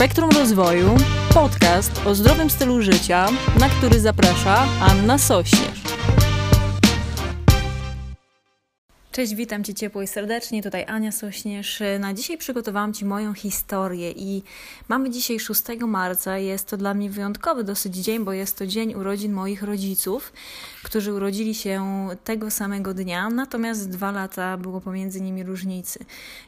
Spektrum Rozwoju, podcast o zdrowym stylu życia, na który zaprasza Anna Sośnierz. Cześć, witam Cię ciepło i serdecznie. Tutaj Ania Sośnierz. Na dzisiaj przygotowałam Ci moją historię i mamy dzisiaj 6 marca. Jest to dla mnie wyjątkowy dosyć dzień, bo jest to dzień urodzin moich rodziców, którzy urodzili się tego samego dnia, natomiast dwa lata było pomiędzy nimi różnicy.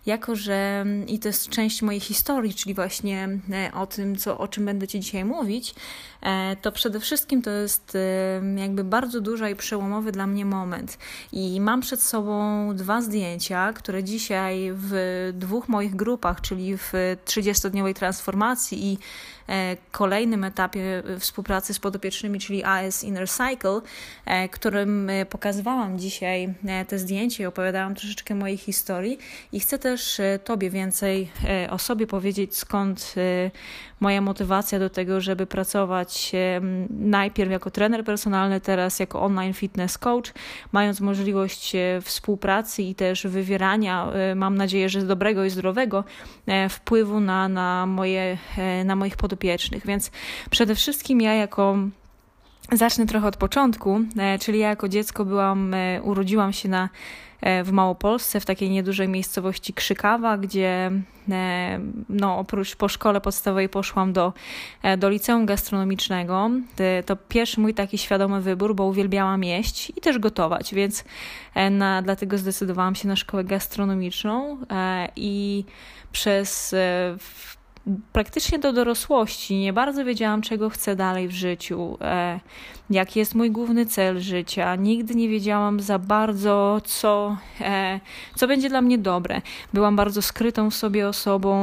Jako, że i to jest część mojej historii, czyli właśnie e, o tym, co, o czym będę Ci dzisiaj mówić, e, to przede wszystkim to jest e, jakby bardzo duży i przełomowy dla mnie moment. I mam przed sobą dwa zdjęcia, które dzisiaj w dwóch moich grupach, czyli w 30-dniowej transformacji i kolejnym etapie współpracy z podopiecznymi, czyli AS Inner Cycle, e, którym e, pokazywałam dzisiaj te zdjęcia i opowiadałam troszeczkę mojej historii. I chcę też Tobie więcej o sobie powiedzieć, skąd moja motywacja do tego, żeby pracować najpierw jako trener personalny, teraz jako online fitness coach, mając możliwość współpracy i też wywierania, mam nadzieję, że dobrego i zdrowego wpływu na, na, moje, na moich podopiecznych podopiecznych. Więc przede wszystkim ja jako Zacznę trochę od początku, e, czyli ja jako dziecko byłam, e, urodziłam się na, e, w Małopolsce, w takiej niedużej miejscowości Krzykawa, gdzie no, oprócz po szkole podstawowej poszłam do, do liceum gastronomicznego. To pierwszy mój taki świadomy wybór, bo uwielbiałam jeść i też gotować, więc na, dlatego zdecydowałam się na szkołę gastronomiczną i przez praktycznie do dorosłości nie bardzo wiedziałam, czego chcę dalej w życiu, e, jaki jest mój główny cel życia. Nigdy nie wiedziałam za bardzo, co, e, co będzie dla mnie dobre. Byłam bardzo skrytą w sobie osobą,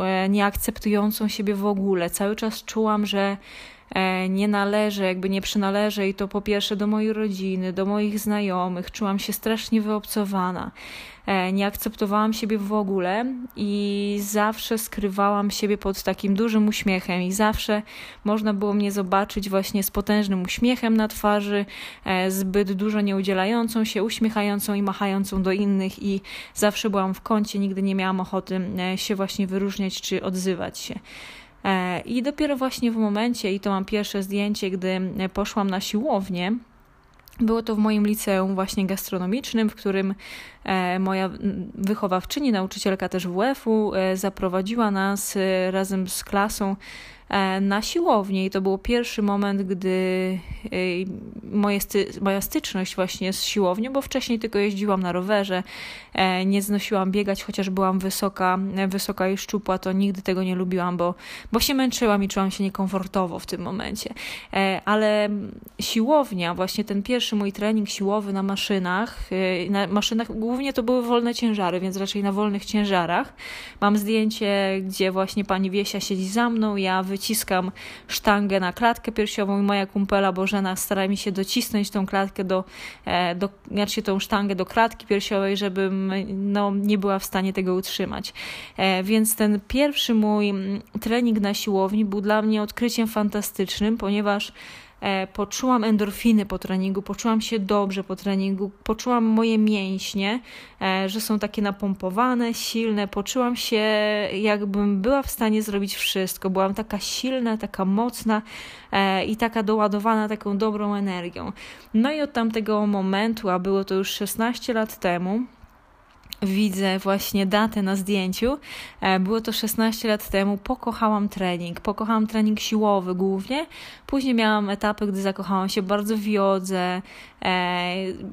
e, nieakceptującą siebie w ogóle. Cały czas czułam, że nie należę, jakby nie przynależę i to po pierwsze do mojej rodziny, do moich znajomych. Czułam się strasznie wyobcowana. E, nie akceptowałam siebie w ogóle i zawsze skrywałam siebie pod takim dużym uśmiechem i zawsze można było mnie zobaczyć właśnie z potężnym uśmiechem na twarzy, e, zbyt dużo nie udzielającą się, uśmiechającą i machającą do innych i zawsze byłam w kącie, nigdy nie miałam ochoty e, się właśnie wyróżniać czy odzywać się. I dopiero właśnie w momencie, i to mam pierwsze zdjęcie, gdy poszłam na siłownię, było to w moim liceum właśnie gastronomicznym, w którym e, moja wychowawczyni, nauczycielka też WF-u, e, zaprowadziła nas e, razem z klasą E, na siłowni. I to był pierwszy moment, gdy e, moje sty, moja styczność właśnie z siłownią, bo wcześniej tylko jeździłam na rowerze, e, nie znosiłam biegać, chociaż byłam wysoka, wysoka i szczupła, to nigdy tego nie lubiłam, bo, bo się męczyłam i czułam się niekomfortowo w tym momencie. Ale siłownia, właśnie ten pierwszy mój trening siłowy na maszynach, na maszynach głównie to były wolne ciężary, więc raczej na wolnych ciężarach. Mam zdjęcie, gdzie właśnie pani Wiesia siedzi za mną, ja wyciągam dociskam sztangę na klatkę piersiową i moja kumpela Bożena stara mi się docisnąć tą klatkę do, e, do znaczy tą sztangę do klatki piersiowej, żebym no, nie była w stanie tego utrzymać. E, więc ten pierwszy mój trening na siłowni był dla mnie odkryciem fantastycznym, ponieważ poczułam endorfiny po treningu, poczułam się dobrze po treningu, poczułam moje mięśnie, e, że są takie napompowane, silne, poczułam się jakbym była w stanie zrobić wszystko. Byłam taka silna, taka mocna e, i taka doładowana taką dobrą energią. No i od tamtego momentu, a było to już 16 lat temu, widzę właśnie datę na zdjęciu. E, było to 16 lat temu. Pokochałam trening. Pokochałam trening siłowy głównie. Później miałam etapy, gdy zakochałam się bardzo w jodze,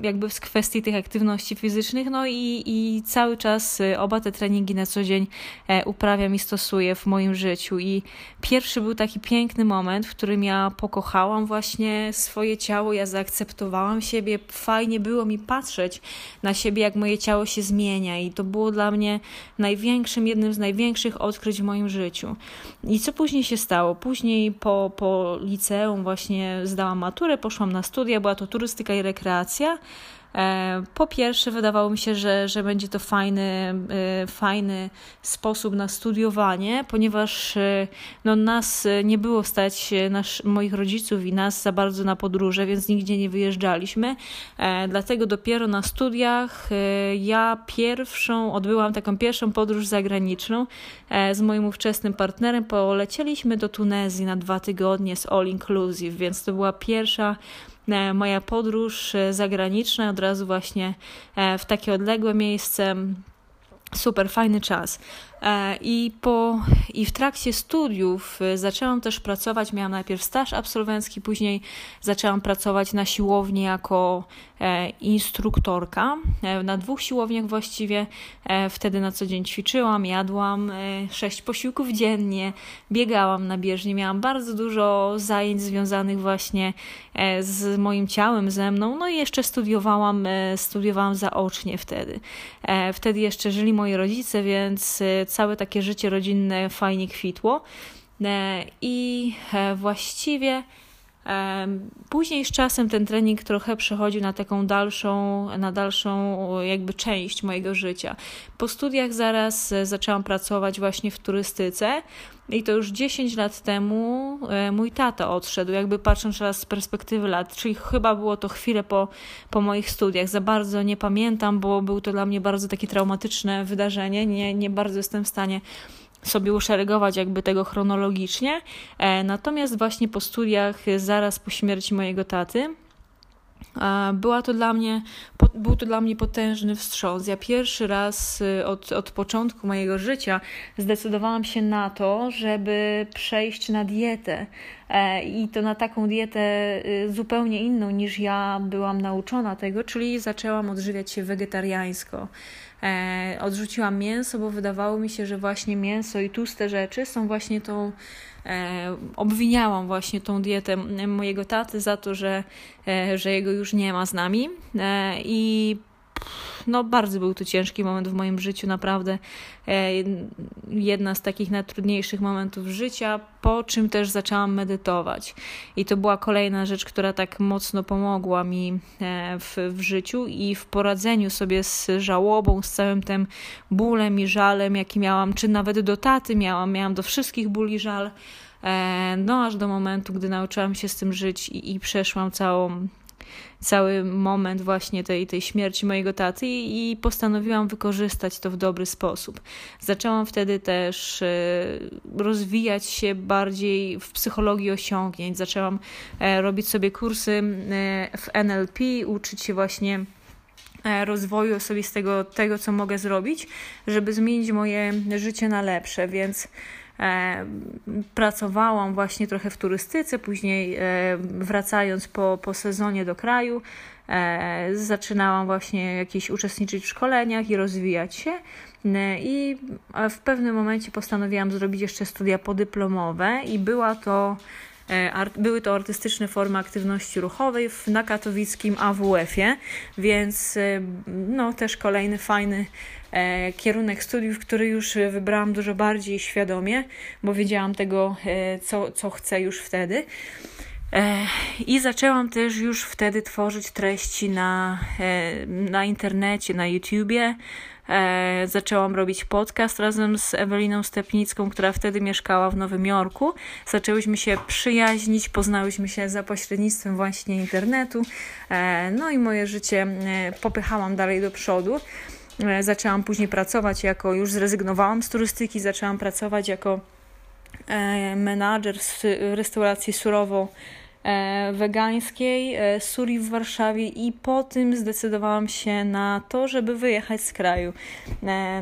jakby w kwestii tych aktywności fizycznych. No i, i cały czas y, oba te treningi na co dzień e, uprawiam i stosuję w moim życiu. I pierwszy był taki piękny moment, w którym ja pokochałam właśnie swoje ciało, ja zaakceptowałam siebie. Fajnie było mi patrzeć na siebie, jak moje ciało się zmienia i to było dla mnie największym, jednym z największych odkryć w moim życiu. I co później się stało? Później po, po liceum właśnie zdałam maturę, poszłam na studia, była to turystyka i rekreacja, E, po pierwsze, wydawało mi się, że, że będzie to fajny, e, fajny sposób na studiowanie, ponieważ e, no, nas nie było stać, nasz, moich rodziców i nas za bardzo na podróże, więc nigdzie nie wyjeżdżaliśmy. Dlatego dopiero na studiach ja pierwszą, odbyłam taką pierwszą podróż zagraniczną z moim ówczesnym partnerem. Polecieliśmy do Tunezji na dwa tygodnie z All Inclusive, więc to była pierwsza moja podróż e, zagraniczna od razu właśnie e, w takie odległe miejsce. Super fajny czas. E, I, po, I w trakcie studiów e, zaczęłam też pracować. Miałam najpierw staż absolwencki, później zaczęłam pracować na siłowni jako e, instruktorka. Na dwóch siłowniach właściwie. Wtedy na co dzień ćwiczyłam, jadłam sześć posiłków dziennie, biegałam na bieżni. Miałam bardzo dużo zajęć związanych właśnie z moim ciałem, ze mną. No i jeszcze studiowałam, studiowałam zaocznie wtedy. Wtedy jeszcze żyli moi rodzice, więc całe takie życie rodzinne fajnie kwitło. E, I e, właściwie Później z czasem ten trening trochę przechodził na taką dalszą, na dalszą jakby część mojego życia. Po studiach zaraz zaczęłam pracować właśnie w turystyce i to już 10 lat temu mój tata odszedł, jakby patrząc teraz z perspektywy lat, czyli chyba było to chwilę po, po moich studiach. Za bardzo nie pamiętam, bo był to dla mnie bardzo takie traumatyczne wydarzenie. Nie, nie bardzo jestem w stanie sobie uszeregować jakby tego chronologicznie. E, natomiast właśnie po studiach, zaraz po śmierci mojego taty, e, była to dla mnie, był to dla mnie potężny wstrząs. Ja pierwszy raz y, od, od początku mojego życia zdecydowałam się na to, żeby przejść na dietę. E, I to na taką dietę zupełnie inną niż ja byłam nauczona tego, czyli zaczęłam odżywiać się wegetariańsko. E, odrzuciłam mięso, bo wydawało mi się, że właśnie mięso i tłuste rzeczy są właśnie tą. E, obwiniałam właśnie tą dietę mojego taty za to, że, e, że jego już nie ma z nami. I no bardzo był to ciężki moment w moim życiu, naprawdę e, jedna z takich najtrudniejszych momentów życia, po czym też zaczęłam medytować. I to była kolejna rzecz, która tak mocno pomogła mi e, w, w życiu i w poradzeniu sobie z żałobą, z całym tym bólem i żalem, jaki miałam, czy nawet do taty miałam, miałam do wszystkich ból i żal. E, no, aż do momentu, gdy nauczyłam się z tym żyć i, i przeszłam całą cały moment właśnie tej, tej śmierci mojego taty i postanowiłam wykorzystać to w dobry sposób. Zaczęłam wtedy też e, rozwijać się bardziej w psychologii osiągnięć. Zaczęłam e, robić sobie kursy e, w NLP, uczyć się właśnie rozwoju osobistego, tego, co mogę zrobić, żeby zmienić moje życie na lepsze, więc pracowałam właśnie trochę w turystyce, później e, wracając po, po sezonie do kraju, e, zaczynałam właśnie jakieś uczestniczyć w szkoleniach i rozwijać się. I w pewnym momencie postanowiłam zrobić jeszcze studia podyplomowe, i była to były to artystyczne formy aktywności ruchowej na katowickim AWF-ie, więc no, też kolejny fajny E, kierunek studiów, który już wybrałam dużo bardziej świadomie, bo wiedziałam tego, e, co, co chcę już wtedy. E, I zaczęłam też już wtedy tworzyć treści na, na internecie, na YouTubie. Zaczęłam robić podcast razem z Eweliną Stepnicką, która wtedy mieszkała w Nowym Jorku. Zaczęłyśmy się przyjaźnić, poznałyśmy się za pośrednictwem właśnie internetu. No i moje życie popychałam dalej do przodu. E, zaczęłam później pracować jako, już zrezygnowałam z turystyki, zaczęłam pracować jako e, menadżer w restauracji surowo e, wegańskiej Suri w Warszawie i po tym zdecydowałam się na to, żeby wyjechać z kraju.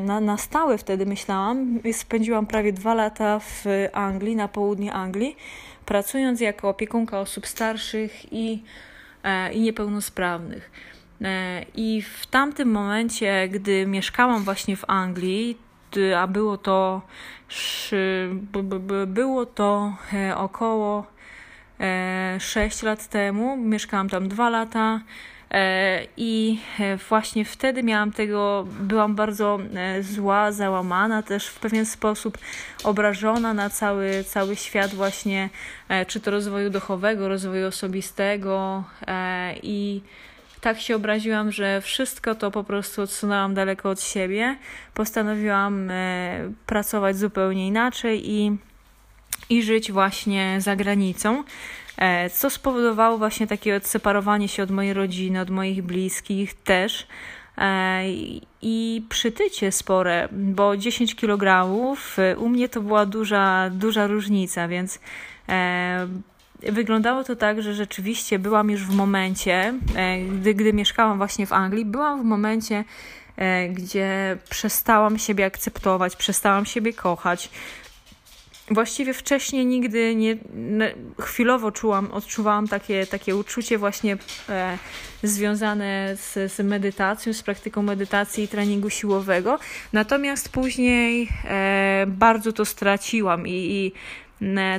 Na, na stałe wtedy myślałam. Spędziłam prawie dwa lata w Anglii, na południe Anglii, pracując jako opiekunka osób starszych i, i niepełnosprawnych. E, I w tamtym momencie, gdy mieszkałam właśnie w Anglii, a było to, było to e, około 6 e, lat temu, mieszkałam tam 2 lata. I właśnie wtedy miałam tego, byłam bardzo zła, załamana, też w pewien sposób obrażona na cały, cały świat, właśnie czy to rozwoju duchowego, rozwoju osobistego i tak się obraziłam, że wszystko to po prostu odsunęłam daleko od siebie. Postanowiłam e, pracować zupełnie inaczej i, i żyć właśnie za granicą. E, co spowodowało właśnie takie odseparowanie się od mojej rodziny, od moich bliskich też. E, I przytycie spore, bo 10 kg u mnie to była duża, duża różnica, więc wyglądało to tak, że rzeczywiście byłam już w momencie, gdy, gdy mieszkałam właśnie w Anglii, byłam w momencie, gdzie przestałam siebie akceptować, przestałam siebie kochać, właściwie wcześniej nigdy nie, chwilowo czułam, odczuwałam takie, takie uczucie właśnie e, związane z, z medytacją, z praktyką medytacji i treningu siłowego. Natomiast później e, bardzo to straciłam i, i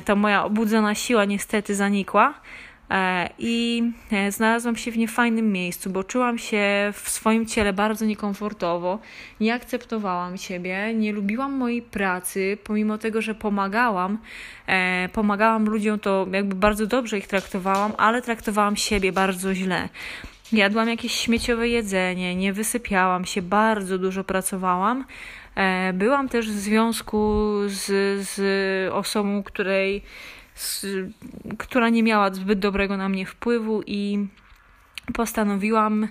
ta moja obudzona siła niestety zanikła. E, I e, znalazłam się w niefajnym miejscu, bo czułam się w swoim ciele bardzo niekomfortowo, nie akceptowałam siebie, nie lubiłam mojej pracy, pomimo tego, że pomagałam, e, pomagałam ludziom, to jakby bardzo dobrze ich traktowałam, ale traktowałam siebie bardzo źle. Jadłam jakieś śmieciowe jedzenie, nie wysypiałam się, bardzo dużo pracowałam. Byłam też w związku z, z osobą, której która nie miała zbyt dobrego na mnie wpływu i postanowiłam,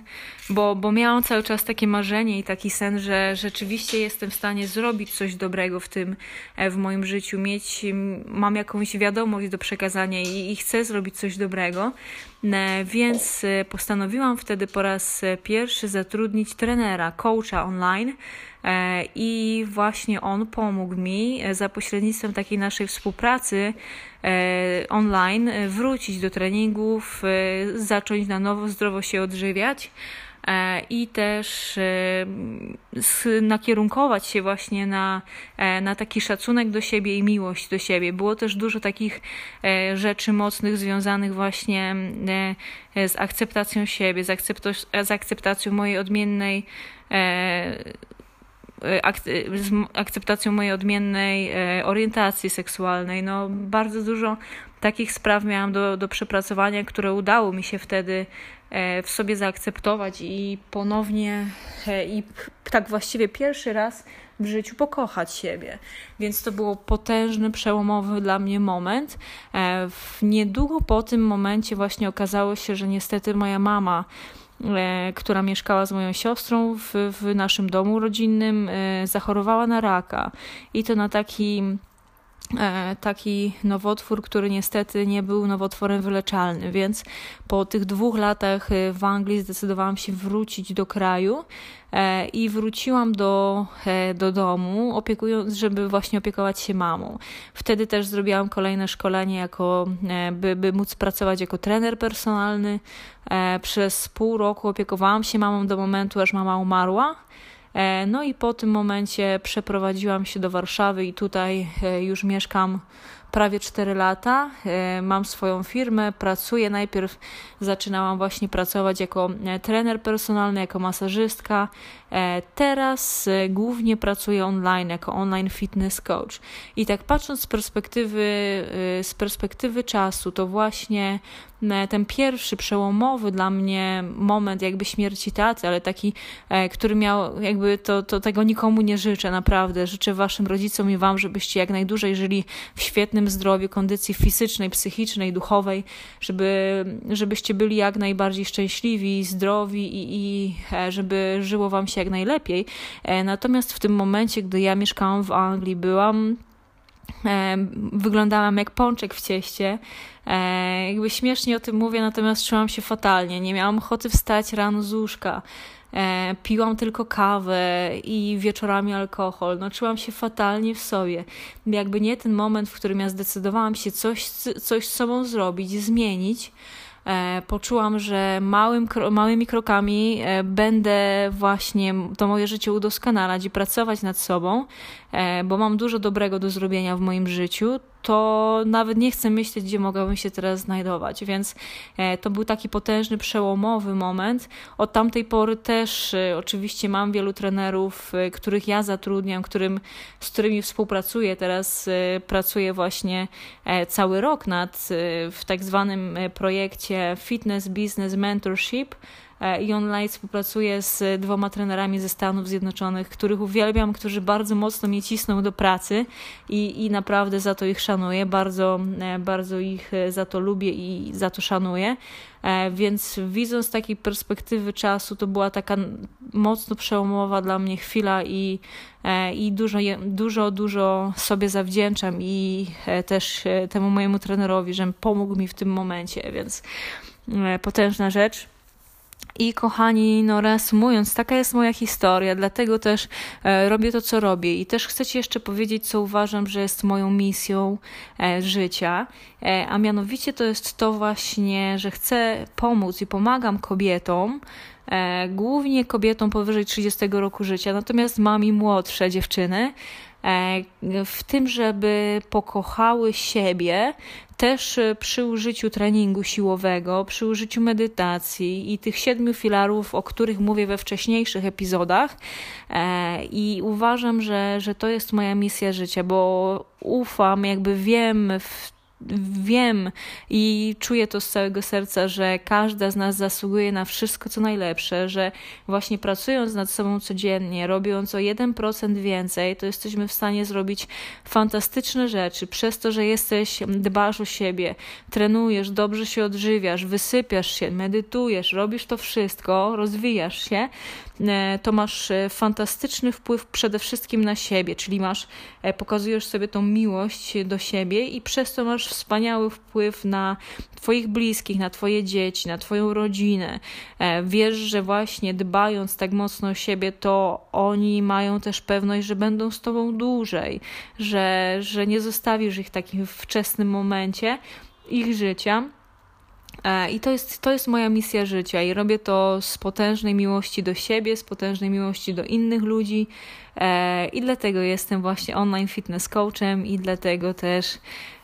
bo, bo miałam cały czas takie marzenie i taki sen, że rzeczywiście jestem w stanie zrobić coś dobrego w tym, e, w moim życiu, mieć, mam jakąś wiadomość do przekazania i, i chcę zrobić coś dobrego, e, więc e, postanowiłam wtedy po raz pierwszy zatrudnić trenera, coacha online, i właśnie on pomógł mi za pośrednictwem takiej naszej współpracy online, e, wrócić do treningów, e, zacząć na nowo zdrowo się odżywiać i też nakierunkować się właśnie na, na taki szacunek do siebie i miłość do siebie. Było też dużo takich rzeczy mocnych związanych właśnie z akceptacją siebie, z, akceptacją mojej odmiennej z akceptacją mojej odmiennej e, orientacji seksualnej. No, bardzo dużo takich spraw miałam do, do przepracowania, które udało mi się wtedy e, w sobie zaakceptować i ponownie e, i tak właściwie pierwszy raz w życiu pokochać siebie. Więc to było potężny, przełomowy dla mnie moment. Niedługo po tym momencie właśnie okazało się, że niestety moja mama E, która mieszkała z moją siostrą w, w naszym domu rodzinnym, e, zachorowała na raka. I to na taki e, taki nowotwór, który niestety nie był nowotworem wyleczalnym, więc po tych dwóch latach w Anglii zdecydowałam się wrócić do kraju E, i wróciłam do, e, do domu, opiekując, żeby właśnie opiekować się mamą. Wtedy też zrobiłam kolejne szkolenie, jako, e, by, by móc pracować jako trener personalny. Przez pół roku opiekowałam się mamą do momentu, aż mama umarła. No i po tym momencie przeprowadziłam się do Warszawy i tutaj już mieszkam prawie 4 lata. E, mam swoją firmę, pracuję. Najpierw zaczynałam właśnie pracować jako e, trener personalny, jako masażystka. E, teraz głównie pracuję online jako online fitness coach. I tak patrząc z perspektywy, z perspektywy czasu, to właśnie ten pierwszy przełomowy dla mnie moment jakby śmierci taty, ale taki, który miał jakby to, to tego nikomu nie życzę, naprawdę. Życzę waszym rodzicom i wam, żebyście jak najdłużej żyli w świetnym świetnym zdrowiu, kondycji fizycznej, psychicznej, duchowej, żeby, żebyście byli jak najbardziej szczęśliwi, zdrowi i, i e, żeby żyło Wam się jak najlepiej. E, natomiast w tym momencie, gdy ja mieszkałam w Anglii, byłam wyglądałam jak pączek w cieście. jakby śmiesznie o tym mówię, natomiast czułam się fatalnie. Nie miałam ochoty wstać rano z łóżka. E, piłam tylko kawę i wieczorami alkohol. No, czułam się fatalnie w sobie. Jakby nie ten moment, w którym ja zdecydowałam się coś, coś z sobą zrobić, zmienić, e, poczułam, że małym, małymi krokami e, będę właśnie to moje życie udoskonalać i pracować nad sobą, bo mam dużo dobrego do zrobienia w moim życiu to nawet nie chcę myśleć, gdzie mogłabym się teraz znajdować. Więc e, to był taki potężny, przełomowy moment. Od tamtej pory też e, oczywiście mam wielu trenerów, e, których ja zatrudniam, którym, z którymi współpracuję. Teraz pracuję właśnie cały rok nad w tak zwanym projekcie Fitness Business Mentorship i online współpracuję z dwoma trenerami ze Stanów Zjednoczonych, których uwielbiam, którzy bardzo mocno mnie cisną do pracy i, i naprawdę za to ich szanuję, bardzo, bardzo ich za to lubię i za to szanuję. Więc widząc z takiej perspektywy czasu, to była taka mocno przełomowa dla mnie chwila i, i dużo, dużo, dużo sobie zawdzięczam i też temu mojemu trenerowi, że pomógł mi w tym momencie, więc potężna rzecz. I kochani, no reasumując, taka jest moja historia, dlatego też e, robię to, co robię. I też chcę Ci jeszcze powiedzieć, co uważam, że jest moją misją e, życia. E, a mianowicie to jest to właśnie, że chcę pomóc i pomagam kobietom, e, głównie kobietom powyżej 30 roku życia, natomiast mam i młodsze dziewczyny, w tym, żeby pokochały siebie, też e, przy użyciu treningu siłowego, przy użyciu medytacji i tych siedmiu filarów, o których mówię we wcześniejszych epizodach. E, I uważam, że, że to jest moja misja życia, bo ufam, jakby wiem w wiem i czuję to z całego serca, że każda z nas zasługuje na wszystko, co najlepsze, że właśnie pracując nad sobą codziennie, robiąc o 1% więcej, to jesteśmy w stanie zrobić fantastyczne rzeczy. Przez to, że jesteś, dbasz o siebie, trenujesz, dobrze się odżywiasz, wysypiasz się, medytujesz, robisz to wszystko, rozwijasz się, E, to masz e, fantastyczny wpływ przede wszystkim na siebie, czyli masz, e, pokazujesz sobie tą miłość do siebie i przez to masz wspaniały wpływ na Twoich bliskich, na Twoje dzieci, na Twoją rodzinę. Wiesz, że właśnie dbając tak mocno o siebie, to oni mają też pewność, że będą z Tobą dłużej, że, że nie zostawisz ich w takim wczesnym momencie ich życia E, I to jest, to jest moja misja życia i robię to z potężnej miłości do siebie, z potężnej miłości do innych ludzi e, i dlatego jestem właśnie online fitness coachem i dlatego też E,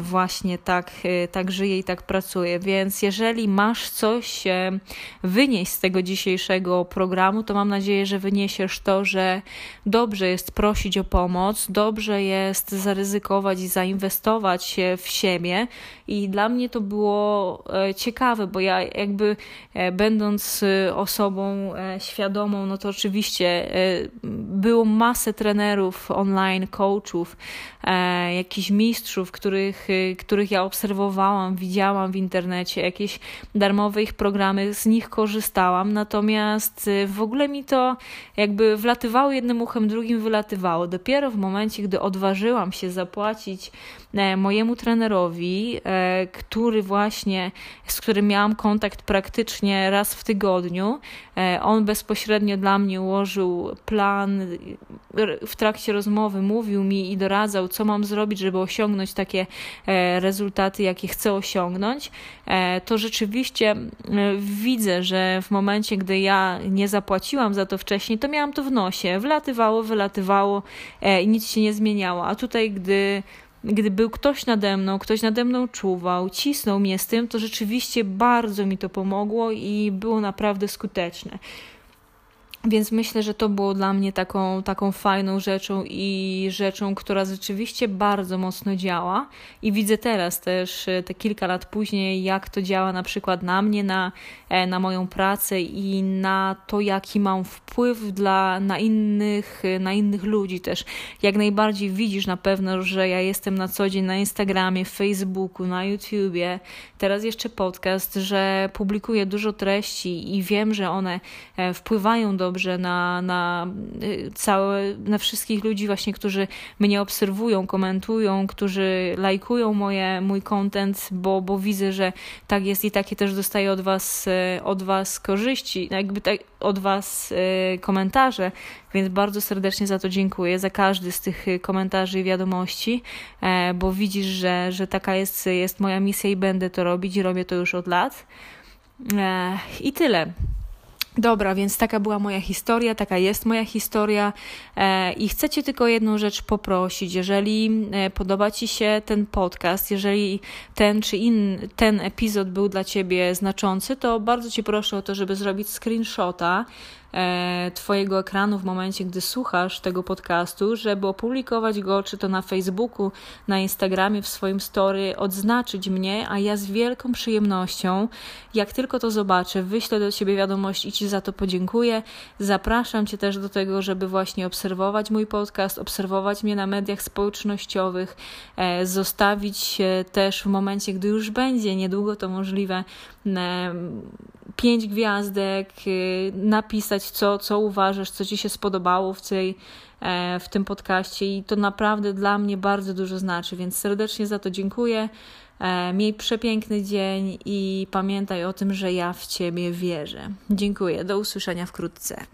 właśnie tak, e, tak żyje i tak pracuje. Więc jeżeli masz coś e, wynieść z tego dzisiejszego programu, to mam nadzieję, że wyniesiesz to, że dobrze jest prosić o pomoc, dobrze jest zaryzykować i zainwestować w siebie. I dla mnie to było ciekawe, bo ja jakby będąc osobą świadomą, no to oczywiście było masę trenerów online, coachów, jakichś mistrzów, których, y, których ja obserwowałam, widziałam w internecie, jakieś darmowe ich programy, z nich korzystałam, natomiast y, w ogóle mi to jakby wlatywało jednym uchem, drugim wylatywało. Dopiero w momencie, gdy odważyłam się zapłacić mojemu trenerowi, e, który właśnie, z którym miałam kontakt praktycznie raz w tygodniu, e, on bezpośrednio dla mnie ułożył plan, w trakcie rozmowy mówił mi i doradzał, co mam zrobić, żeby osiągnąć takie e, rezultaty, jakie chcę osiągnąć, e, to rzeczywiście widzę, że w momencie, gdy ja nie zapłaciłam za to wcześniej, to miałam to w nosie. Wlatywało, wylatywało e, i nic się nie zmieniało. A tutaj, gdy gdy był ktoś nade mną, ktoś nade mną czuwał, cisnął mnie z tym, to rzeczywiście bardzo mi to pomogło i było naprawdę skuteczne. Więc myślę, że to było dla mnie taką, taką fajną rzeczą i rzeczą, która rzeczywiście bardzo mocno działa. I widzę teraz też, e, te kilka lat później, jak to działa na przykład na mnie, na, e, na moją pracę i na to, jaki mam wpływ dla, na, innych, e, na innych ludzi też. Jak najbardziej widzisz na pewno, że ja jestem na co dzień na Instagramie, Facebooku, na YouTubie, teraz jeszcze podcast, że publikuję dużo treści i wiem, że one wpływają do dobrze na, na y, całe, na wszystkich ludzi właśnie, którzy mnie obserwują, komentują, którzy lajkują moje, mój content, bo, bo widzę, że tak jest i takie też dostaję od was, y, od was korzyści, jakby tak, od was y, komentarze, więc bardzo serdecznie za to dziękuję, za każdy z tych komentarzy i wiadomości, e, bo widzisz, że, że taka jest, jest moja misja i będę to robić i robię to już od lat. E, I tyle. Dobra, więc taka była moja historia, taka jest moja historia e, i chcę Cię tylko jedną rzecz poprosić. Jeżeli e, podoba Ci się ten podcast, jeżeli ten czy inny, ten epizod był dla Ciebie znaczący, to bardzo Cię proszę o to, żeby zrobić screenshota Twojego ekranu w momencie, gdy słuchasz tego podcastu, żeby opublikować go, czy to na Facebooku, na Instagramie, w swoim story, odznaczyć mnie, a ja z wielką przyjemnością, jak tylko to zobaczę, wyślę do Ciebie wiadomość i Ci za to podziękuję. Zapraszam Cię też do tego, żeby właśnie obserwować mój podcast, obserwować mnie na mediach społecznościowych, e, zostawić też w momencie, gdy już będzie niedługo to możliwe, pięć gwiazdek, y, napisać, co, co uważasz, co Ci się spodobało w, tej, e, w tym podcaście, i to naprawdę dla mnie bardzo dużo znaczy, więc serdecznie za to dziękuję. E, miej przepiękny dzień i pamiętaj o tym, że ja w Ciebie wierzę. Dziękuję, do usłyszenia wkrótce.